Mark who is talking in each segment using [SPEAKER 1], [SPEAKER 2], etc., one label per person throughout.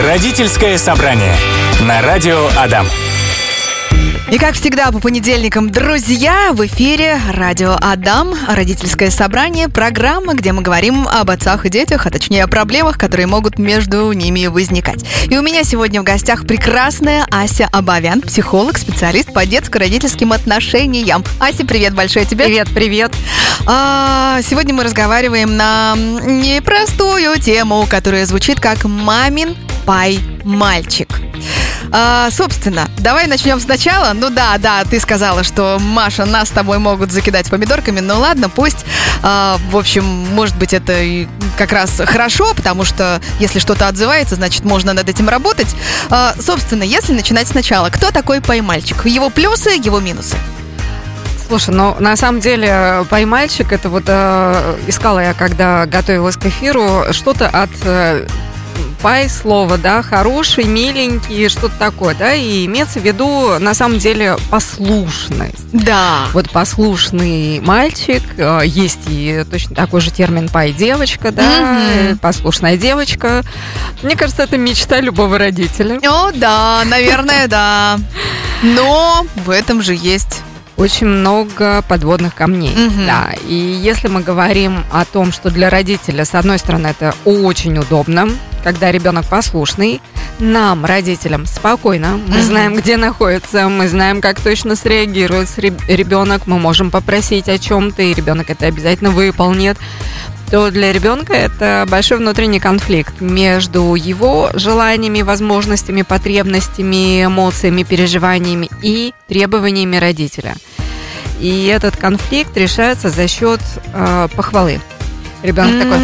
[SPEAKER 1] Родительское собрание на радио Адам.
[SPEAKER 2] И как всегда по понедельникам, друзья, в эфире радио Адам, родительское собрание, программа, где мы говорим об отцах и детях, а точнее о проблемах, которые могут между ними возникать. И у меня сегодня в гостях прекрасная Ася Абавян, психолог, специалист по детско-родительским отношениям. Ася, привет большое тебе.
[SPEAKER 3] Привет, привет.
[SPEAKER 2] А, сегодня мы разговариваем на непростую тему, которая звучит как «Мамин пай-мальчик». А, собственно, давай начнем сначала. Ну да, да, ты сказала, что Маша нас с тобой могут закидать помидорками. Ну ладно, пусть. А, в общем, может быть, это как раз хорошо, потому что если что-то отзывается, значит, можно над этим работать. А, собственно, если начинать сначала, кто такой поймальчик? Его плюсы, его минусы.
[SPEAKER 3] Слушай, ну на самом деле поймальчик это вот э, искала я, когда готовилась к эфиру, что-то от э, пай слово, да, хороший, миленький, что-то такое, да, и имеется в виду, на самом деле, послушность.
[SPEAKER 2] Да.
[SPEAKER 3] Вот послушный мальчик, э, есть и точно такой же термин пай-девочка, да,
[SPEAKER 2] Мгм.
[SPEAKER 3] послушная девочка. Мне кажется, это мечта любого родителя.
[SPEAKER 2] О, да, наверное, да. Но в этом же есть
[SPEAKER 3] Очень много подводных камней.
[SPEAKER 2] Мгм.
[SPEAKER 3] Да. И если мы говорим о том, что для родителя, с одной стороны, это очень удобно, когда ребенок послушный, нам, родителям, спокойно. Мы знаем, где находится, мы знаем, как точно среагирует реб- ребенок, мы можем попросить о чем-то, и ребенок это обязательно выполнит то для ребенка это большой внутренний конфликт между его желаниями, возможностями, потребностями, эмоциями, переживаниями и требованиями родителя. И этот конфликт решается за счет э, похвалы. Ребенок такой,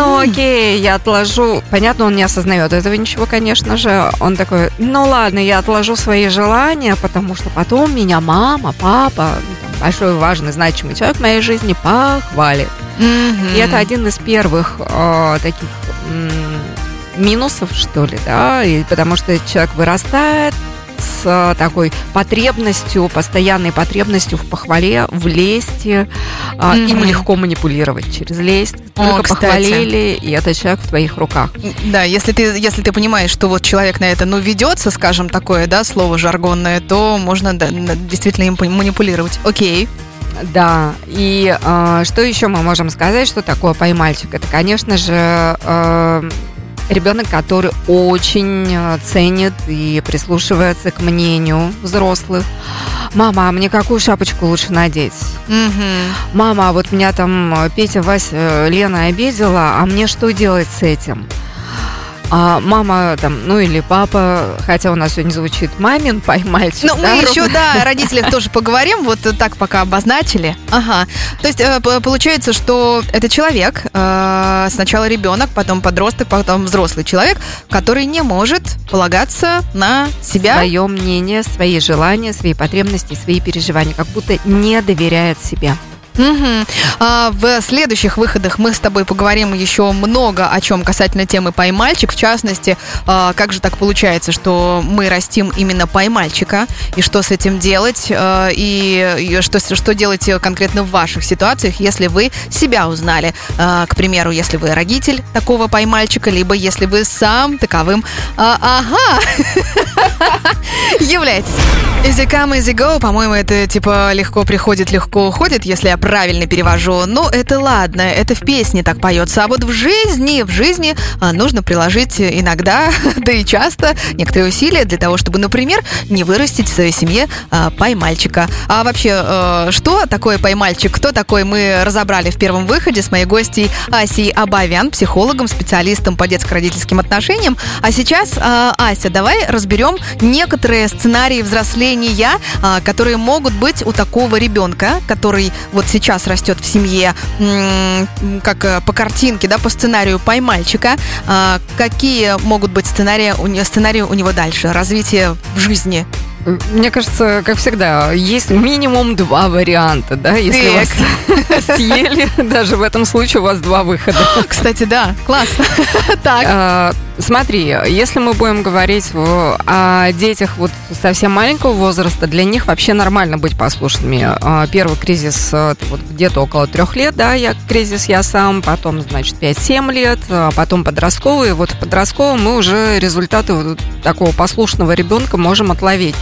[SPEAKER 3] ну окей, я отложу. Понятно, он не осознает этого ничего, конечно же. Он такой, ну ладно, я отложу свои желания, потому что потом меня мама, папа, ну, большой, важный, значимый человек в моей жизни похвалит.
[SPEAKER 2] Мгм.
[SPEAKER 3] И это один из первых э, таких минусов, что ли, да, и потому что человек вырастает с э, такой потребностью, постоянной потребностью в похвале, в лести. А, Им легко манипулировать через лесть.
[SPEAKER 2] О,
[SPEAKER 3] Только
[SPEAKER 2] кстати.
[SPEAKER 3] похвалили, и этот человек в твоих руках.
[SPEAKER 2] Да, если ты, если ты понимаешь, что вот человек на это, ну, ведется, скажем, такое, да, слово жаргонное, то можно да, действительно им манипулировать. Окей.
[SPEAKER 3] Да, и э, что еще мы можем сказать, что такое поймальчик? Это, конечно же, э, ребенок, который очень э, ценит и прислушивается к мнению взрослых. Мама, а мне какую шапочку лучше надеть?
[SPEAKER 2] Мгм.
[SPEAKER 3] Мама, а вот меня там э, Петя, Вася, э, Лена обидела, а мне что делать с этим? А мама там, ну или папа, хотя у нас сегодня звучит мамин поймальчик.
[SPEAKER 2] Ну, мы
[SPEAKER 3] да,
[SPEAKER 2] еще, да, родителях тоже поговорим, вот так пока обозначили. Ага. То есть э, получается, что это человек, э, сначала ребенок, потом подросток, потом взрослый человек, который не может полагаться на себя.
[SPEAKER 3] свое мнение, свои желания, свои потребности, свои переживания, как будто не доверяет себе.
[SPEAKER 2] Мгм. А, в следующих выходах мы с тобой поговорим еще много о чем касательно темы поймальчик. В частности, а, как же так получается, что мы растим именно поймальчика, и что с этим делать, а, и, и что, что делать конкретно в ваших ситуациях, если вы себя узнали. А, К примеру, если вы родитель такого поймальчика, либо если вы сам таковым а, ага, являетесь. Easy come, easy go, по-моему, это типа легко приходит, легко уходит, если я правильно перевожу. Ну, это ладно, это в песне так поется. А вот в жизни, в жизни а, нужно приложить иногда, да и часто, некоторые усилия для того, чтобы, например, не вырастить в своей семье а, поймальчика. А вообще, э, что такое поймальчик? Кто такой, мы разобрали в первом выходе с моей гостьей Асей Абавян, психологом, специалистом по детско-родительским отношениям. А сейчас, а, Ася, давай разберем некоторые сценарии взросления, а, которые могут быть у такого ребенка, который вот сейчас растет в семье, как э, по картинке, да, по сценарию поймальчика. А, Какие могут быть сценарии сценарии у него дальше? Развитие в жизни
[SPEAKER 3] Мне кажется, как всегда, есть минимум два варианта, да, если
[SPEAKER 2] Так.
[SPEAKER 3] вас съели, даже в этом случае у вас два выхода.
[SPEAKER 2] Кстати, да, класс. Так.
[SPEAKER 3] А, Смотри, если мы будем говорить о детях вот совсем маленького возраста, для них вообще нормально быть послушными. А, Первый кризис э, вот где-то около трех лет, да, я кризис я сам, потом, значит, 5-7 лет, а потом подростковый. Вот в подростковом мы уже результаты вот такого послушного ребенка можем отловить.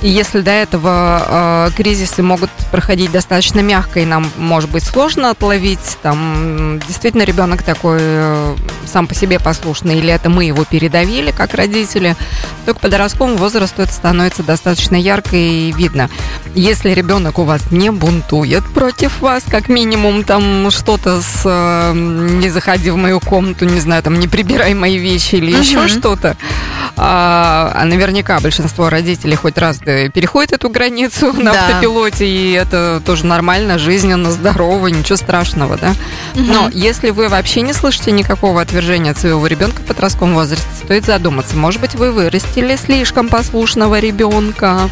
[SPEAKER 3] И если до этого э, кризисы могут проходить достаточно мягко, и нам может быть сложно отловить, там действительно ребенок такой э, сам по себе послушный, или это мы его передавили как родители, то к подростковому возрасту это становится достаточно ярко и видно. Если ребенок у вас не бунтует против вас, как минимум там что-то с э, не заходи в мою комнату, не знаю, там не прибирай мои вещи или еще что-то, а, а наверняка большинство родителей хоть раз переходит эту границу на
[SPEAKER 2] Да.
[SPEAKER 3] автопилоте, и это тоже нормально, жизненно, здорово, ничего страшного, да. Но
[SPEAKER 2] Мгм.
[SPEAKER 3] если вы вообще не слышите никакого отвержения от своего ребенка в подростковом возрасте, стоит задуматься. Может быть, вы вырастили слишком послушного ребенка.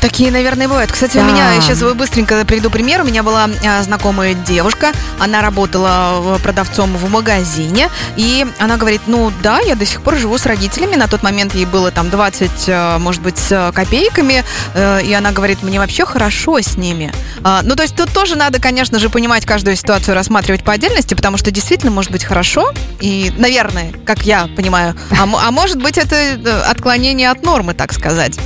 [SPEAKER 2] Такие, наверное, бывают. Кстати, у
[SPEAKER 3] Да.
[SPEAKER 2] меня, я сейчас быстренько приведу пример. У меня была а, знакомая девушка, она работала э, продавцом в магазине, и она говорит, ну да, я до сих пор живу с родителями, на тот момент ей было там 20, э, может быть, копейками, э, и она говорит, мне вообще хорошо с ними. А, Ну, то есть тут тоже надо, конечно же, понимать каждую ситуацию, рассматривать по отдельности, потому что действительно может быть хорошо, и, наверное, как я понимаю, а, а может быть это э, отклонение от нормы, так сказать.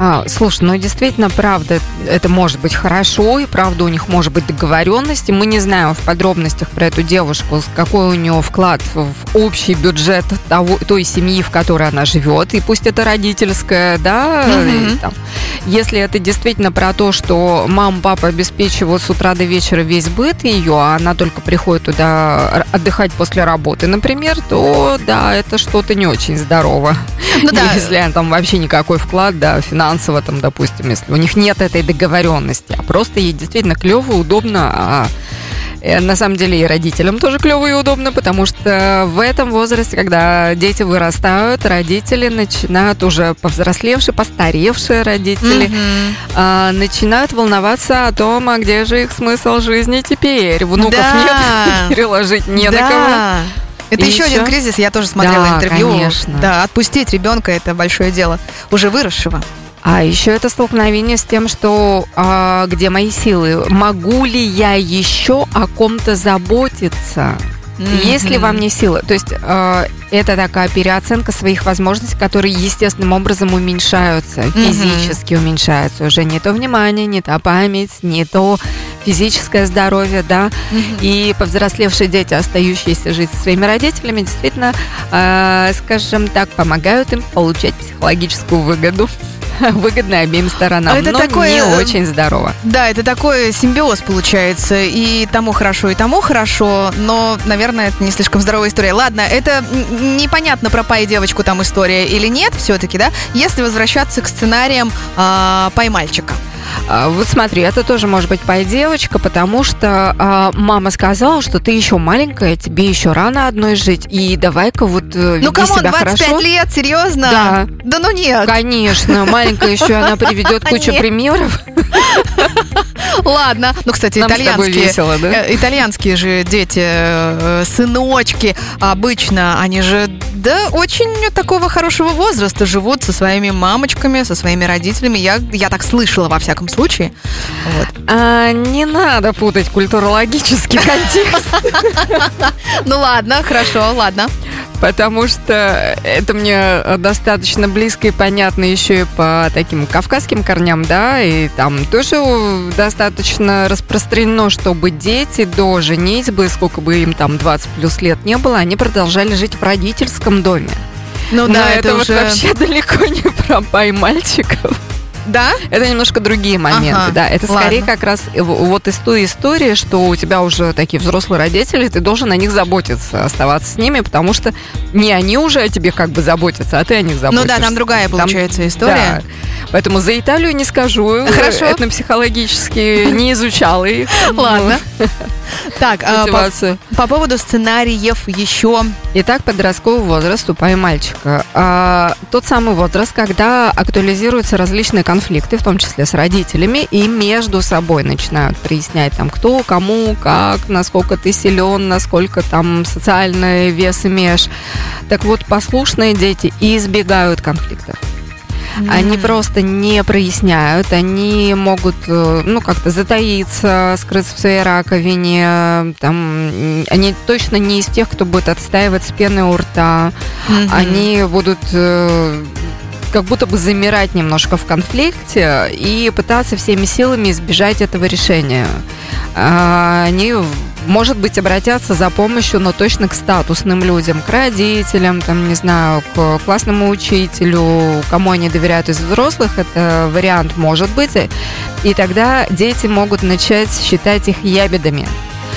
[SPEAKER 3] А, слушай, ну действительно, правда, это может быть хорошо, и правда у них может быть договоренность, и мы не знаем в подробностях про эту девушку, какой у нее вклад в общий бюджет того, той семьи, в которой она живет, и пусть это родительская, да, и там. если это действительно про то, что мама, папа обеспечивают с утра до вечера весь быт ее, а она только приходит туда отдыхать после работы, например, то да, это что-то не очень здорово.
[SPEAKER 2] Ну да.
[SPEAKER 3] Если там вообще никакой вклад, да, финансово там, допустим, если у них нет этой договоренности, а просто ей действительно клево, удобно, а э, на самом деле и родителям тоже клево и удобно, потому что в этом возрасте, когда дети вырастают, родители начинают уже повзрослевшие, постаревшие родители,
[SPEAKER 2] Мгм.
[SPEAKER 3] а, начинают волноваться о том, а где же их смысл жизни теперь. Внуков
[SPEAKER 2] Да.
[SPEAKER 3] нет, переложить не на кого.
[SPEAKER 2] Да. Это еще
[SPEAKER 3] еще?
[SPEAKER 2] один кризис, я тоже смотрела
[SPEAKER 3] Да,
[SPEAKER 2] интервью.
[SPEAKER 3] конечно.
[SPEAKER 2] Да, отпустить ребенка это большое дело, уже выросшего.
[SPEAKER 3] А еще это столкновение с тем, что а, где мои силы? Могу ли я еще о ком-то заботиться? Есть ли во мне силы? То есть э, это такая переоценка своих возможностей, которые естественным образом уменьшаются, физически уменьшаются. Уже не то внимание, не то память, не то физическое здоровье, да.
[SPEAKER 2] Мгм.
[SPEAKER 3] И повзрослевшие дети, остающиеся жить со своими родителями, действительно, э, скажем так, помогают им получать психологическую выгоду. Выгодно обеим сторонам,
[SPEAKER 2] А это
[SPEAKER 3] но
[SPEAKER 2] такое,
[SPEAKER 3] не
[SPEAKER 2] э,
[SPEAKER 3] очень здорово.
[SPEAKER 2] Да, это такой симбиоз получается. И тому хорошо, и тому хорошо. Но, наверное, это не слишком здоровая история. Ладно, это непонятно про Пай девочку там история или нет все-таки, да? Если возвращаться к сценариям а, Пай мальчика.
[SPEAKER 3] А, Вот смотри, это тоже может быть пой девочка, потому что а, мама сказала, что ты еще маленькая, тебе еще рано одной жить, и давай-ка вот э,
[SPEAKER 2] Ну,
[SPEAKER 3] себя
[SPEAKER 2] 25
[SPEAKER 3] хорошо.
[SPEAKER 2] лет, серьезно?
[SPEAKER 3] Да.
[SPEAKER 2] Да ну нет.
[SPEAKER 3] Конечно, маленькая еще она приведет кучу примеров.
[SPEAKER 2] Ладно. Ну, кстати,
[SPEAKER 3] Нам
[SPEAKER 2] итальянские...
[SPEAKER 3] весело, да?
[SPEAKER 2] э, Итальянские же дети, э, сыночки, обычно, они же, да, очень такого хорошего возраста живут со своими мамочками, со своими родителями. Я, я так слышала, во всяком случае. Вот.
[SPEAKER 3] А, не надо путать культурологический контекст,
[SPEAKER 2] Ну ладно, хорошо, ладно.
[SPEAKER 3] потому что это мне достаточно близко и понятно еще и по таким кавказским корням, да, и там тоже достаточно распространено, чтобы дети до женитьбы, сколько бы им там 20 плюс лет не было, они продолжали жить в родительском доме.
[SPEAKER 2] Ну
[SPEAKER 3] Но
[SPEAKER 2] да,
[SPEAKER 3] это,
[SPEAKER 2] это,
[SPEAKER 3] вот
[SPEAKER 2] уже...
[SPEAKER 3] вообще далеко не про пай мальчиков.
[SPEAKER 2] Да?
[SPEAKER 3] Это немножко другие моменты,
[SPEAKER 2] Ага,
[SPEAKER 3] да. Это
[SPEAKER 2] ладно.
[SPEAKER 3] скорее как раз вот из той истории, что у тебя уже такие взрослые родители, ты должен о них заботиться, оставаться с ними, потому что не они уже о тебе как бы заботятся, а ты о них заботишься.
[SPEAKER 2] Ну да, там другая
[SPEAKER 3] Там-
[SPEAKER 2] получается история.
[SPEAKER 3] да. Поэтому за Италию не скажу.
[SPEAKER 2] Хорошо.
[SPEAKER 3] Этнопсихологически не изучала их.
[SPEAKER 2] Ладно. Так, а, по, по поводу сценариев еще.
[SPEAKER 3] Итак, подростковый возраст у мальчика. А, тот самый возраст, когда актуализируются различные конфликты, в том числе с родителями, и между собой начинают прояснять, там, кто, кому, как, насколько ты силен, насколько там социальный вес имеешь. Так вот, послушные дети избегают конфликтов. Они
[SPEAKER 2] М.
[SPEAKER 3] просто не проясняют, они могут, э, ну, как-то затаиться, скрыться в своей раковине, там, они точно не из тех, кто будет отстаивать с пеной у рта,
[SPEAKER 2] Мгм.
[SPEAKER 3] они будут э, как будто бы замирать немножко в конфликте и пытаться всеми силами избежать этого решения. А, Они, может быть, обратятся за помощью, но точно к статусным людям, к родителям, там, не знаю, к классному учителю, кому они доверяют из взрослых, это вариант может быть. И тогда дети могут начать считать их ябедами.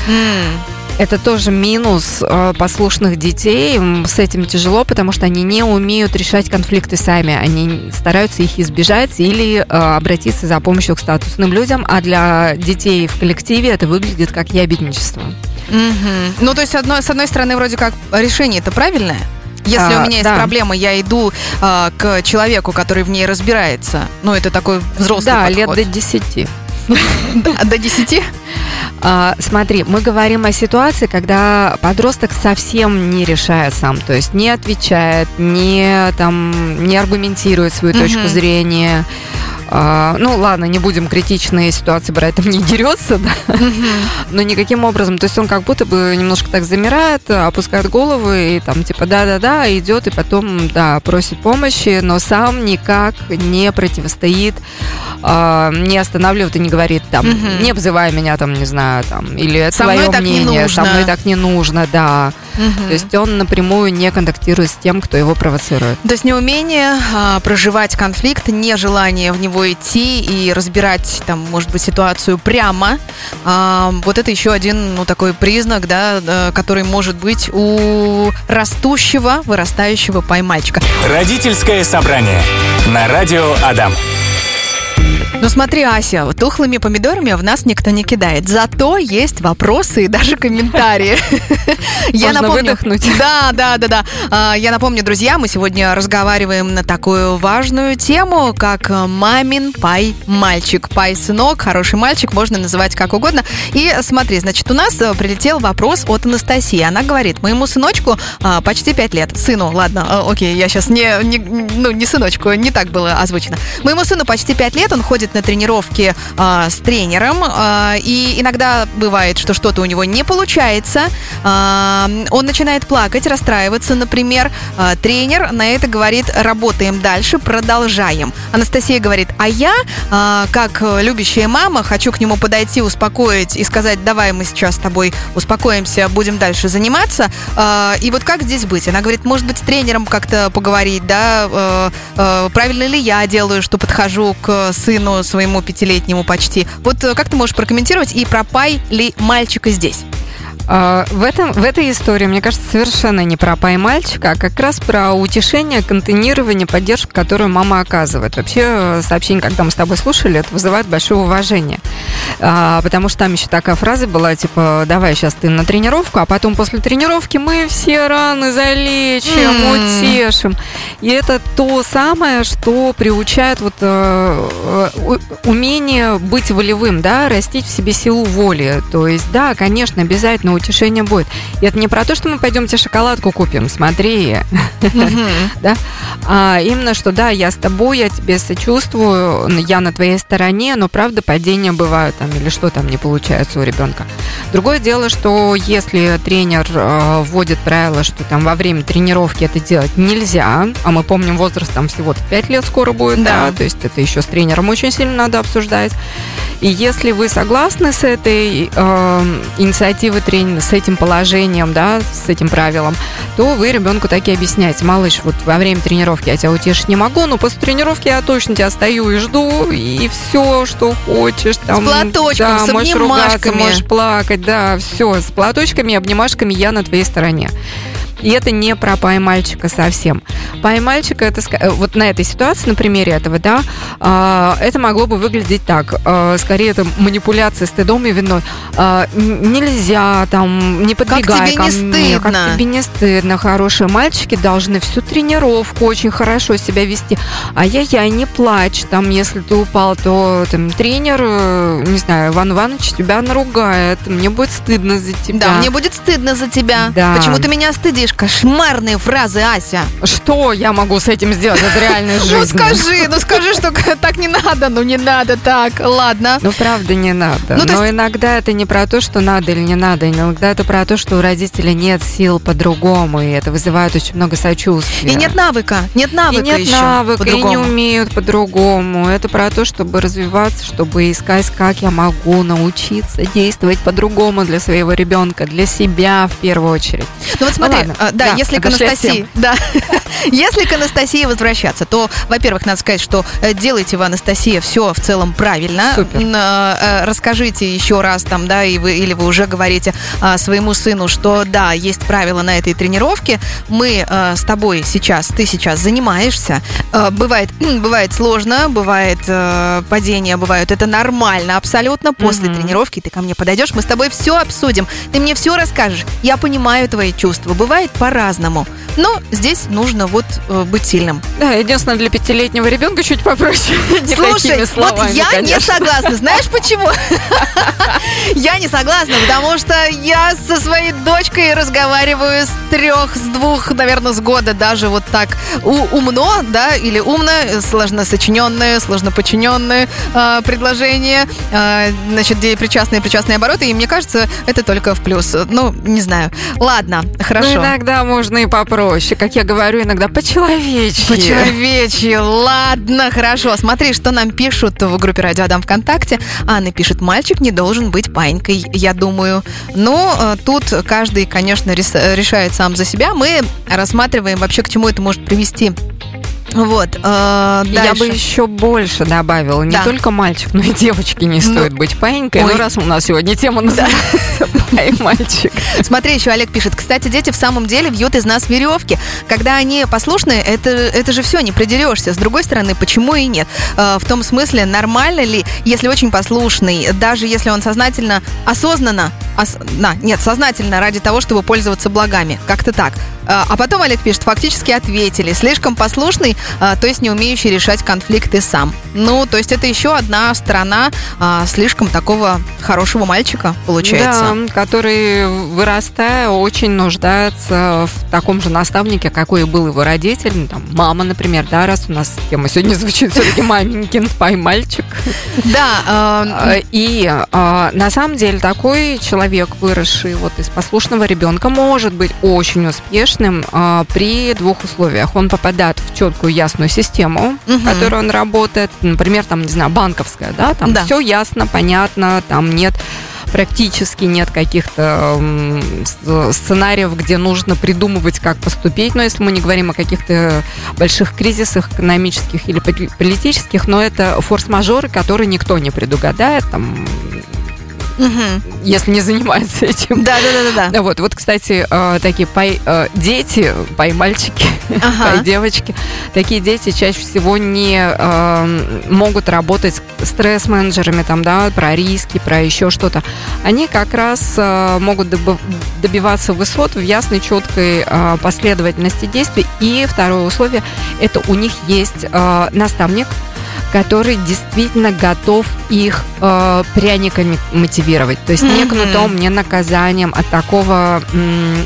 [SPEAKER 2] М.
[SPEAKER 3] Это тоже минус э, послушных детей. С этим тяжело, потому что они не умеют решать конфликты сами. Они стараются их избежать или э, обратиться за помощью к статусным людям. А для детей в коллективе это выглядит как ябедничество.
[SPEAKER 2] Мгм. Ну, то есть, одно- с одной стороны, вроде как решение это правильное. Если
[SPEAKER 3] А,
[SPEAKER 2] у меня есть
[SPEAKER 3] да.
[SPEAKER 2] проблема, я иду а, к человеку, который в ней разбирается. Ну, это такой взрослый
[SPEAKER 3] да, лет
[SPEAKER 2] подход.
[SPEAKER 3] до 10.
[SPEAKER 2] до... до 10?
[SPEAKER 3] А, смотри, мы говорим о ситуации, когда подросток совсем не решает сам, то есть не отвечает, не, там, не аргументирует свою точку зрения. А, ну, ладно, не будем критичные ситуации брать, там не дерется, да, но никаким образом. То есть он как будто бы немножко так замирает, опускает голову и там типа да-да-да, идет и потом, да, просит помощи, но сам никак не противостоит, а, не останавливает и не говорит там, не обзывай меня там, не знаю, там, или это
[SPEAKER 2] Со
[SPEAKER 3] твое мнение, со мной так не нужно, да.
[SPEAKER 2] Мгм.
[SPEAKER 3] То есть он напрямую не контактирует с тем, кто его провоцирует.
[SPEAKER 2] То есть неумение а, проживать конфликт, нежелание в него идти и разбирать, там, может быть, ситуацию прямо. а, вот это еще один, ну, такой признак, да, э, который может быть у растущего, вырастающего поймальчика.
[SPEAKER 1] Родительское собрание на радио Адам.
[SPEAKER 2] Ну смотри, Ася, тухлыми помидорами в нас никто не кидает. Зато есть вопросы и даже комментарии.
[SPEAKER 3] Можно выдохнуть.
[SPEAKER 2] Да, да, да, да. А, Я напомню, друзья, мы сегодня разговариваем на такую важную тему, как э, мамин пай-мальчик. Пай-сынок, хороший мальчик, можно называть как угодно. И смотри, значит, у нас э, прилетел вопрос от Анастасии. Она говорит, моему сыночку а, почти 5 лет. Сыну, ладно, э, окей, я сейчас не, не- ну, не сыночку, не так было озвучено. Моему сыну почти 5 лет, он ходит на тренировки а, с тренером, а, и иногда бывает, что что-то у него не получается, А, он начинает плакать, расстраиваться, например. А, тренер на это говорит, работаем дальше, продолжаем. Анастасия говорит, а я, а, как любящая мама, хочу к нему подойти, успокоить и сказать, давай мы сейчас с тобой успокоимся, будем дальше заниматься. А, и вот как здесь быть? Она говорит, может быть, с тренером как-то поговорить, да, э, э, правильно ли я делаю, что подхожу к сыну своему пятилетнему почти. Вот э, как ты можешь прокомментировать и пропай ли мальчика здесь?
[SPEAKER 3] А, В, этом, в этой истории, мне кажется, совершенно не про пай мальчика, а как раз про утешение, контейнирование, поддержку, которую мама оказывает. Вообще, э, сообщение, когда мы с тобой слушали, это вызывает большое уважение. А, потому что там еще такая фраза была, типа, давай сейчас ты на тренировку, а потом после тренировки мы все раны залечим,
[SPEAKER 2] М.
[SPEAKER 3] утешим. И это то самое, что приучает вот э, э, умение быть волевым, да, растить в себе силу воли. То есть, да, конечно, обязательно утешение будет. И это не про то, что мы пойдем тебе шоколадку купим, смотри, да, а именно, что да, я с тобой, я тебе сочувствую, я на твоей стороне, но правда падения бывают там или что там не получается у ребенка. Другое дело, что если тренер э, вводит правило, что там во время тренировки это делать нельзя, а мы помним возраст там всего 5 лет скоро будет,
[SPEAKER 2] Да.
[SPEAKER 3] да, то есть это еще с тренером очень сильно надо обсуждать. И если вы согласны с этой э, инициативой тренера, с этим положением, да, с этим правилом, то вы ребенку так и объясняете. Малыш, вот во время тренировки я тебя утешить не могу, но после тренировки я точно тебя стою и жду, и все, что хочешь. Там,
[SPEAKER 2] платочком,
[SPEAKER 3] да,
[SPEAKER 2] с
[SPEAKER 3] можешь ругаться,
[SPEAKER 2] обнимашками.
[SPEAKER 3] можешь плакать, да, все. С платочками и обнимашками я на твоей стороне. И это не про пай мальчика совсем. Пай мальчика, это э, вот на этой ситуации, на примере этого, да, а, это могло бы выглядеть так. А, Скорее, это манипуляция стыдом и виной. А, Нельзя там, не подбегай
[SPEAKER 2] тебе
[SPEAKER 3] ко
[SPEAKER 2] не
[SPEAKER 3] мне.
[SPEAKER 2] стыдно?
[SPEAKER 3] Как тебе не стыдно. Хорошие мальчики должны всю тренировку очень хорошо себя вести. Ай-яй-яй, не плачь. Там, если ты упал, то там тренер, э, не знаю, Иван Иванович тебя наругает. Мне будет стыдно за тебя.
[SPEAKER 2] Да, мне будет стыдно за тебя.
[SPEAKER 3] Да.
[SPEAKER 2] Почему ты меня стыдишь? Кошмарные фразы, Ася.
[SPEAKER 3] Что я могу с этим сделать? Это реальная жизнь.
[SPEAKER 2] Ну скажи, ну скажи, что так не надо, ну не надо так. Ладно.
[SPEAKER 3] Ну, правда, не надо.
[SPEAKER 2] Ну,
[SPEAKER 3] Но
[SPEAKER 2] есть-
[SPEAKER 3] иногда это не про то, что надо или не надо. Иногда это про то, что у родителей нет сил по-другому, и это вызывает очень много сочувствия.
[SPEAKER 2] И нет навыка, нет
[SPEAKER 3] И
[SPEAKER 2] навыка
[SPEAKER 3] нет
[SPEAKER 2] еще
[SPEAKER 3] навыка, и не умеют по-другому. Это про то, чтобы развиваться, чтобы искать, как я могу научиться действовать по-другому для своего ребенка, для себя в первую очередь.
[SPEAKER 2] Ну вот смотри,
[SPEAKER 3] ладно.
[SPEAKER 2] А, да,
[SPEAKER 3] Да,
[SPEAKER 2] если к Анастасии, да, если к Анастасии возвращаться, то, во-первых, надо сказать, что э, делайте вы, Анастасия, все в целом правильно.
[SPEAKER 3] Супер.
[SPEAKER 2] Н- э, Расскажите еще раз там, да, и вы, или вы уже говорите а, своему сыну, что да, есть правила на этой тренировке. Мы э, с тобой сейчас, ты сейчас занимаешься. Э, бывает, бывает сложно, бывает э, падение, бывают. Это нормально абсолютно. После
[SPEAKER 3] Мгм.
[SPEAKER 2] тренировки ты ко мне подойдешь, мы с тобой все обсудим. Ты мне все расскажешь. Я понимаю твои чувства. Бывает по-разному. Но здесь нужно вот э, быть сильным.
[SPEAKER 3] Да, единственное, для пятилетнего ребенка чуть попроще. Не
[SPEAKER 2] Слушай,
[SPEAKER 3] такими
[SPEAKER 2] вот
[SPEAKER 3] словами,
[SPEAKER 2] я не
[SPEAKER 3] конечно.
[SPEAKER 2] согласна. Знаешь почему? Я не согласна, потому что я со своей дочкой разговариваю с трех, с двух, наверное, с года даже вот так умно, да, или умно, сложно сочиненное, сложно подчиненное э, предложение, э, значит, где причастные причастные обороты, и мне кажется, это только в плюс. Ну, не знаю. Ладно,
[SPEAKER 3] Ну,
[SPEAKER 2] хорошо.
[SPEAKER 3] Иногда можно и попроще. Как я говорю, иногда по-человечьи.
[SPEAKER 2] По-человечьи. Ладно, хорошо. Смотри, что нам пишут в группе Радио Адам ВКонтакте. Анна пишет, мальчик не должен быть панькой, я думаю. Но э, тут каждый, конечно, решает сам за себя. Мы рассматриваем вообще, к чему это может привести. Вот. э,
[SPEAKER 3] Я бы еще больше добавила. Не
[SPEAKER 2] Да.
[SPEAKER 3] только мальчик, но и девочке не
[SPEAKER 2] Ну,
[SPEAKER 3] стоит быть паинькой.
[SPEAKER 2] ой.
[SPEAKER 3] Ну, раз у нас сегодня тема называется «Пай мальчик».
[SPEAKER 2] Смотри, еще Олег пишет. Кстати, дети в самом деле вьют из нас веревки. Когда они послушные, это, это же все, не придерешься. С другой стороны, почему и нет? Э, в том смысле, нормально ли, если очень послушный, даже если он сознательно, осознанно, ос- на, нет, сознательно ради того, чтобы пользоваться благами. Как-то так. Э, а потом Олег пишет, фактически ответили. Слишком послушный, то есть не умеющий решать конфликты сам. Ну, то есть это еще одна сторона э, слишком такого хорошего мальчика, получается.
[SPEAKER 3] Да, который, вырастая, очень нуждается в таком же наставнике, какой и был его родитель. Ну, Там, мама, например, да, раз у нас тема сегодня звучит все-таки маменькин пай мальчик.
[SPEAKER 2] Да, Э,
[SPEAKER 3] И на самом деле такой человек, выросший вот из послушного ребенка, может быть очень успешным при двух условиях. Он попадает в четкую ясную систему,
[SPEAKER 2] Мгм.
[SPEAKER 3] в которой он работает, например, там, не знаю, банковская, да, там
[SPEAKER 2] Да.
[SPEAKER 3] все ясно, понятно, там нет практически нет каких-то сценариев, где нужно придумывать, как поступить. Но если мы не говорим о каких-то больших кризисах экономических или поли- политических, но это форс-мажоры, которые никто не предугадает, там,
[SPEAKER 2] мгм.
[SPEAKER 3] если не занимается этим.
[SPEAKER 2] да, да, да, да,
[SPEAKER 3] Вот, вот, кстати, э, такие пай, э, дети, пай-мальчики,
[SPEAKER 2] Ага.
[SPEAKER 3] пай-девочки, такие дети чаще всего не э, могут работать стресс-менеджерами, там, да, про риски, про еще что-то. Они как раз э, могут добиваться высот в ясной, четкой последовательности действий. И второе условие – это у них есть наставник, который действительно готов их э, пряниками мотивировать. То есть не
[SPEAKER 2] Мгм.
[SPEAKER 3] кнутом, не наказанием, от такого м,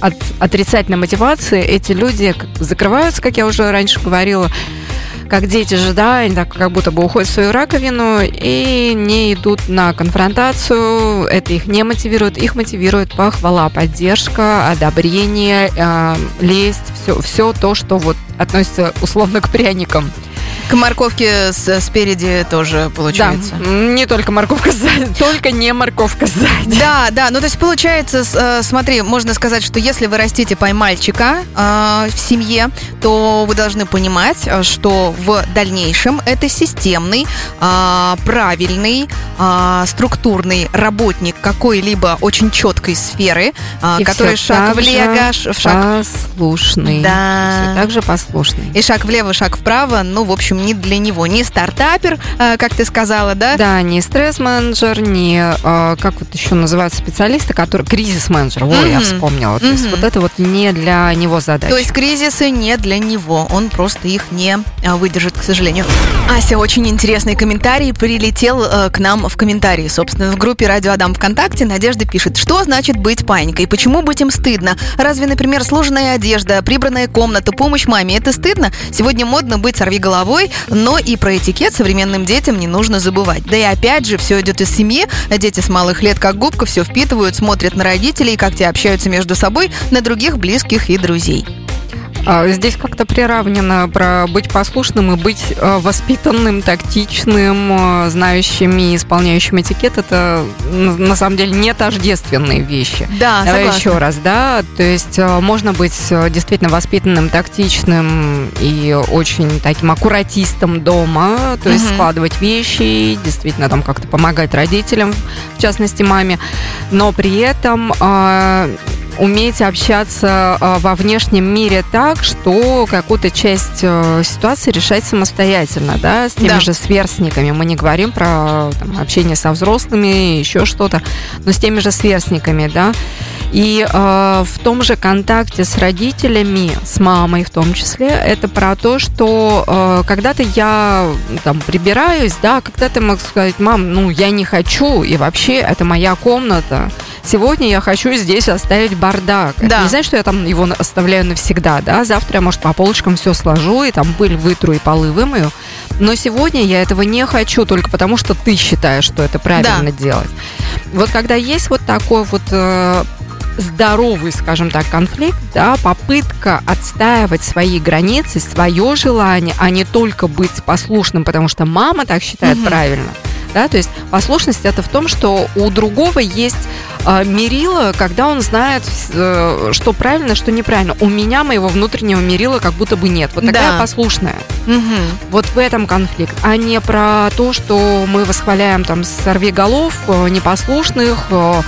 [SPEAKER 3] от отрицательной мотивации эти люди закрываются, как я уже раньше говорила, как дети же, да, они так как будто бы уходят в свою раковину и не идут на конфронтацию, это их не мотивирует, их мотивирует похвала, поддержка, одобрение, э, лесть, все, все то, что вот относится условно к пряникам.
[SPEAKER 2] К морковке с- спереди тоже получается.
[SPEAKER 3] Да, не только морковка сзади, только не морковка сзади.
[SPEAKER 2] Да, да, ну то есть получается, с- э, смотри, можно сказать, что если вы растите поймальчика э, в семье, то вы должны понимать, э, что в дальнейшем это системный, э, правильный, э, структурный работник какой-либо очень четкой сферы, э,
[SPEAKER 3] И
[SPEAKER 2] который
[SPEAKER 3] всё
[SPEAKER 2] шаг
[SPEAKER 3] так
[SPEAKER 2] влево,
[SPEAKER 3] же
[SPEAKER 2] шаг
[SPEAKER 3] Послушный.
[SPEAKER 2] Да.
[SPEAKER 3] Все так же послушный.
[SPEAKER 2] и шаг влево, шаг вправо, ну, в общем, не для него. Не стартапер, э, как ты сказала, да?
[SPEAKER 3] Да, не стресс-менеджер, не, э, как вот еще называются специалисты, которые... Кризис-менеджер, ой, я
[SPEAKER 2] Мгм.
[SPEAKER 3] вспомнила. То есть вот это вот не для него задача.
[SPEAKER 2] То есть кризисы не для него, он просто их не а, выдержит, к сожалению. Ася, очень интересный комментарий прилетел э, к нам в комментарии, собственно, в группе Радио Адам ВКонтакте. Надежда пишет, что значит быть паникой, почему быть им стыдно? Разве, например, сложная одежда, прибранная комната, помощь маме, это стыдно? Сегодня модно быть сорви головой, но и про этикет современным детям не нужно забывать. Да и опять же, все идет из семьи, дети с малых лет как губка все впитывают, смотрят на родителей, как те общаются между собой, на других близких и друзей.
[SPEAKER 3] А, Здесь как-то приравнено про быть послушным и быть э, воспитанным, тактичным, э, знающим и исполняющим этикет. Это на самом деле не тождественные вещи.
[SPEAKER 2] Да,
[SPEAKER 3] Давай
[SPEAKER 2] согласна.
[SPEAKER 3] еще раз, да, то есть можно быть действительно воспитанным, тактичным и очень таким аккуратистом дома, то есть
[SPEAKER 2] Мгм.
[SPEAKER 3] складывать вещи, действительно там как-то помогать родителям, в частности маме, но при этом уметь общаться э, во внешнем мире так, что какую-то часть э, ситуации решать самостоятельно, да, с теми
[SPEAKER 2] Да.
[SPEAKER 3] же сверстниками. Мы не говорим про там, общение со взрослыми, еще что-то, но с теми же сверстниками, да. И э, в том же контакте с родителями, с мамой в том числе, это про то, что э, когда-то я там прибираюсь, да, когда-то мог сказать, мам, ну я не хочу, и вообще это моя комната. Сегодня я хочу здесь оставить бардак. Это
[SPEAKER 2] Да.
[SPEAKER 3] не значит, что я там его оставляю навсегда, да. Завтра я, может, по полочкам все сложу, и там пыль вытру, и полы вымою. Но сегодня я этого не хочу только потому, что ты считаешь, что это правильно делать. Вот когда есть вот такой вот э, здоровый, скажем так, конфликт, да, попытка отстаивать свои границы, свое желание, а не только быть послушным, потому что мама так считает
[SPEAKER 2] Мгм.
[SPEAKER 3] правильно. Да, то есть послушность это в том, что у другого есть э, мерило, когда он знает, э, что правильно, что неправильно. У меня моего внутреннего мерила как будто бы нет. Вот такая
[SPEAKER 2] Да.
[SPEAKER 3] послушная.
[SPEAKER 2] Мгм.
[SPEAKER 3] Вот в этом конфликт, а не про то, что мы восхваляем там сорвиголов, э, непослушных, э,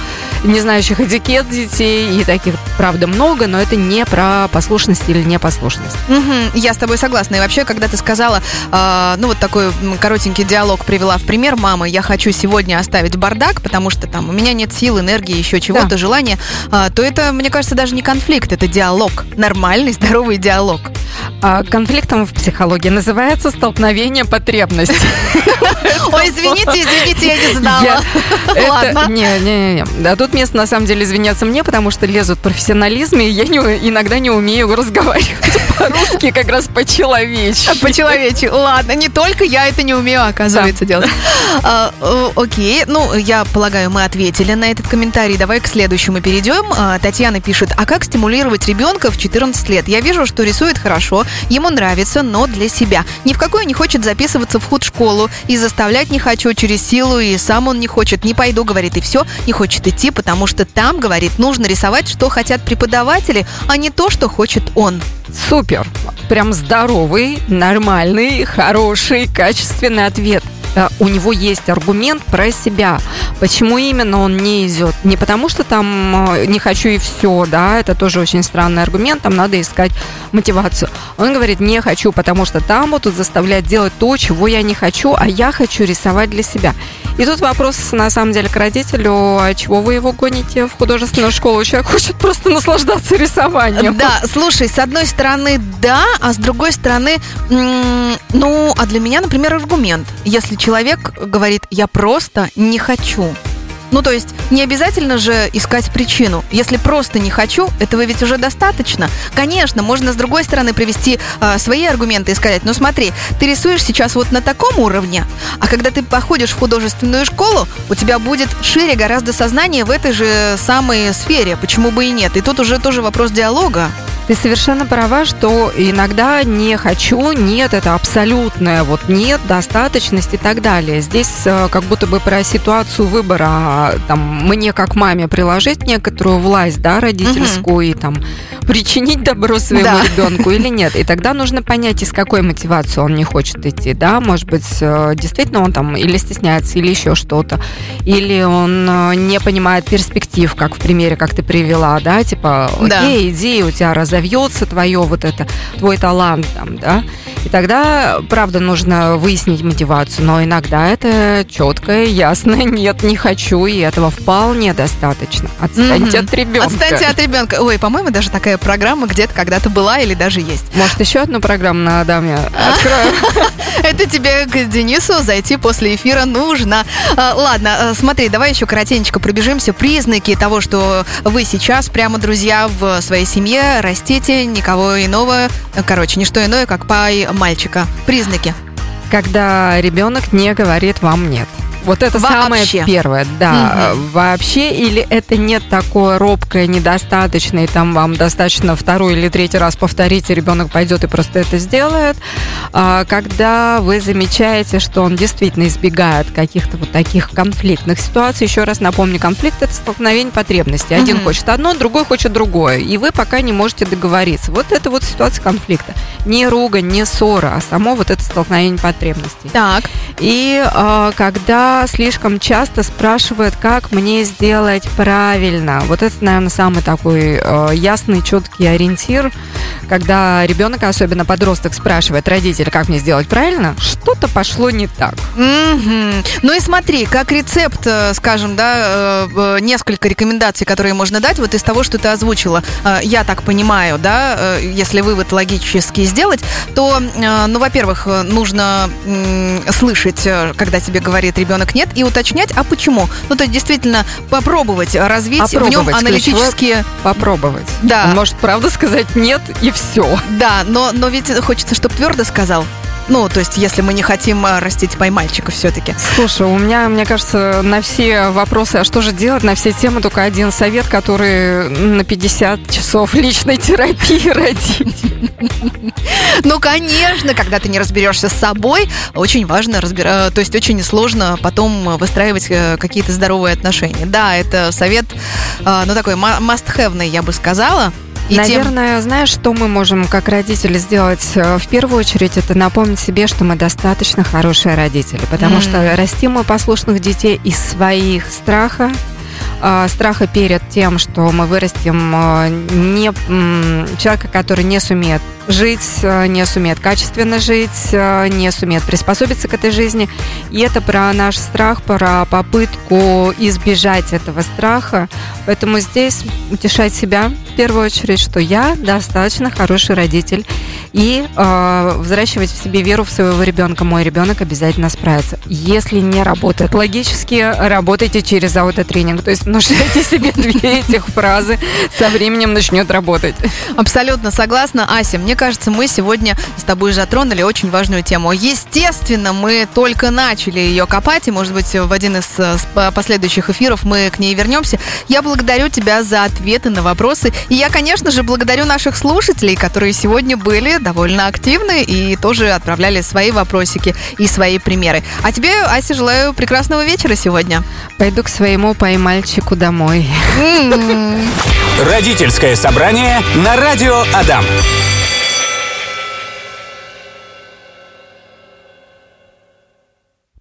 [SPEAKER 3] не знающих этикет детей, и таких, правда, много, но это не про послушность или непослушность.
[SPEAKER 2] Мгм, Я с тобой согласна. И вообще, когда ты сказала, э, ну вот такой коротенький диалог привела в пример, мама, я хочу сегодня оставить бардак, потому что там у меня нет сил, энергии, еще чего-то,
[SPEAKER 3] Да.
[SPEAKER 2] желания, а, то это, мне кажется, даже не конфликт, это диалог, нормальный, здоровый диалог.
[SPEAKER 3] А конфликтом в психологии называется столкновение потребностей.
[SPEAKER 2] Ой, извините, извините, я не знала. Ладно.
[SPEAKER 3] Не, не, не. Да, тут место на самом деле извиняться мне, потому что лезут профессионализмы, и я иногда не умею разговаривать по-русски как раз по-человечески.
[SPEAKER 2] По-человечески. Ладно, не только я это не умею, оказывается, делать. А, э, Окей, ну, я полагаю, мы ответили на этот комментарий. Давай к следующему перейдем. А, Татьяна пишет, а как стимулировать ребенка в 14 лет? Я вижу, что рисует хорошо, ему нравится, но для себя. Ни в какую не хочет записываться в худшколу, и заставлять не хочу через силу, и сам он не хочет. Не пойду, говорит, и все, не хочет идти, потому что там, говорит, нужно рисовать, что хотят преподаватели, а не то, что хочет он.
[SPEAKER 3] Супер. Прям здоровый, нормальный, хороший, качественный ответ. Э, У него есть аргумент про себя. Почему именно он не идет? Не потому, что там э, не хочу и все, да, это тоже очень странный аргумент, там надо искать мотивацию. Он говорит, не хочу, потому что там будут заставлять делать то, чего я не хочу, а я хочу рисовать для себя. И тут вопрос, на самом деле, к родителю, а чего вы его гоните в художественную школу? Человек хочет просто наслаждаться рисованием.
[SPEAKER 2] Да, слушай, с одной стороны, да, а с другой стороны, ну, а для меня, например, аргумент. Если человек говорит, я просто не хочу. Ну, то есть, не обязательно же искать причину. Если просто не хочу, этого ведь уже достаточно. Конечно, можно с другой стороны привести а, свои аргументы и сказать, ну смотри, ты рисуешь сейчас вот на таком уровне, а когда ты походишь в художественную школу, у тебя будет шире гораздо сознание в этой же самой сфере. Почему бы и нет? И тут уже тоже вопрос диалога.
[SPEAKER 3] Ты совершенно права, что иногда не хочу, нет, это абсолютное, вот нет, достаточность и так далее. Здесь э, как будто бы про ситуацию выбора, там, мне как маме приложить некоторую власть, да, родительскую, угу. и там причинить добро своему да. ребенку или нет. И тогда нужно понять, из какой мотивации он не хочет идти, да, может быть, э, действительно он там или стесняется, или еще что-то, или он э, не понимает перспектив, как в примере, как ты привела, да, типа, окей, да. иди, у тебя раз разовьется твое вот это, твой талант там, да, и тогда, правда, нужно выяснить мотивацию, но иногда это четкое, ясное, нет, не хочу, и этого вполне достаточно. Отстаньте mm-hmm. от ребенка.
[SPEAKER 2] Отстаньте от ребенка. Ой, по-моему, даже такая программа где-то когда-то была или даже есть.
[SPEAKER 3] Может, еще одну программу на Адаме открою?
[SPEAKER 2] Это тебе к Денису зайти после эфира нужно. А, ладно, а, смотри, давай еще коротенько пробежимся. Признаки того, что вы сейчас прямо, друзья, в своей семье растите, никого иного, короче, не что иное, как пай мальчика. Признаки.
[SPEAKER 3] Когда ребенок не говорит вам нет. Вот это вообще. самое первое, да. Угу. Вообще, или это нет такое робкое, недостаточное, и там вам достаточно второй или третий раз повторить, и ребенок пойдет и просто это сделает. А, когда вы замечаете, что он действительно избегает каких-то вот таких конфликтных ситуаций, еще раз напомню, конфликт это столкновение потребностей. Один угу. хочет одно, другой хочет другое, и вы пока не можете договориться. Вот это вот ситуация конфликта. Не ругань, не ссора, а само вот это столкновение потребностей.
[SPEAKER 2] Так.
[SPEAKER 3] И а, когда слишком часто спрашивают, как мне сделать правильно. Вот это, наверное, самый такой э, ясный, четкий ориентир, когда ребенок, особенно подросток, спрашивает родителя, как мне сделать правильно, что-то пошло не так.
[SPEAKER 2] Mm-hmm. Ну и смотри, как рецепт, э, скажем, да, э, э, несколько рекомендаций, которые можно дать, вот из того, что ты озвучила, я так понимаю, да, если вывод логически сделать, то, ну, во-первых, нужно слышать, когда тебе говорит ребенок, ребенок нет, и уточнять, а почему. Ну, то есть действительно попробовать развить
[SPEAKER 3] попробовать,
[SPEAKER 2] в нем аналитические...
[SPEAKER 3] Попробовать.
[SPEAKER 2] Да.
[SPEAKER 3] Он может правда сказать нет, и все.
[SPEAKER 2] Да, но, но ведь хочется, чтобы твердо сказал. Ну, то есть, если мы не хотим а, растить поймальчика все-таки.
[SPEAKER 3] Слушай, у меня, мне кажется, на все вопросы, а что же делать, на все темы только один совет, который на 50 часов личной терапии родить.
[SPEAKER 2] Ну, конечно, когда ты не разберешься с собой, очень важно разбираться, то есть очень сложно потом выстраивать э, какие-то здоровые отношения. Да, это совет, ну, такой must-have, я бы сказала.
[SPEAKER 3] И Наверное, тем... знаешь, что мы можем как родители сделать? Э, в первую очередь, это напомнить себе, что мы достаточно хорошие родители, потому mm. что растим мы послушных детей из своих страха, страха перед тем, что мы вырастим э, не человека, который не сумеет жить, не сумеет качественно жить, не сумеет приспособиться к этой жизни. И это про наш страх, про попытку избежать этого страха. Поэтому здесь утешать себя в первую очередь, что я достаточно хороший родитель и э, взращивать в себе веру в своего ребенка. Мой ребенок обязательно справится. Если не работает логически, работайте через аутотренинг. То есть внушайте себе две этих фразы, со временем начнет работать.
[SPEAKER 2] Абсолютно согласна. Ася, мне кажется, мы сегодня с тобой затронули очень важную тему. Естественно, мы только начали ее копать, и, может быть, в один из э, последующих эфиров мы к ней вернемся. Я благодарю тебя за ответы на вопросы. И я, конечно же, благодарю наших слушателей, которые сегодня были довольно активны и тоже отправляли свои вопросики и свои примеры. А тебе, Ася, желаю прекрасного вечера сегодня.
[SPEAKER 3] Пойду к своему поймальчику домой.
[SPEAKER 1] Родительское собрание на радио Адам.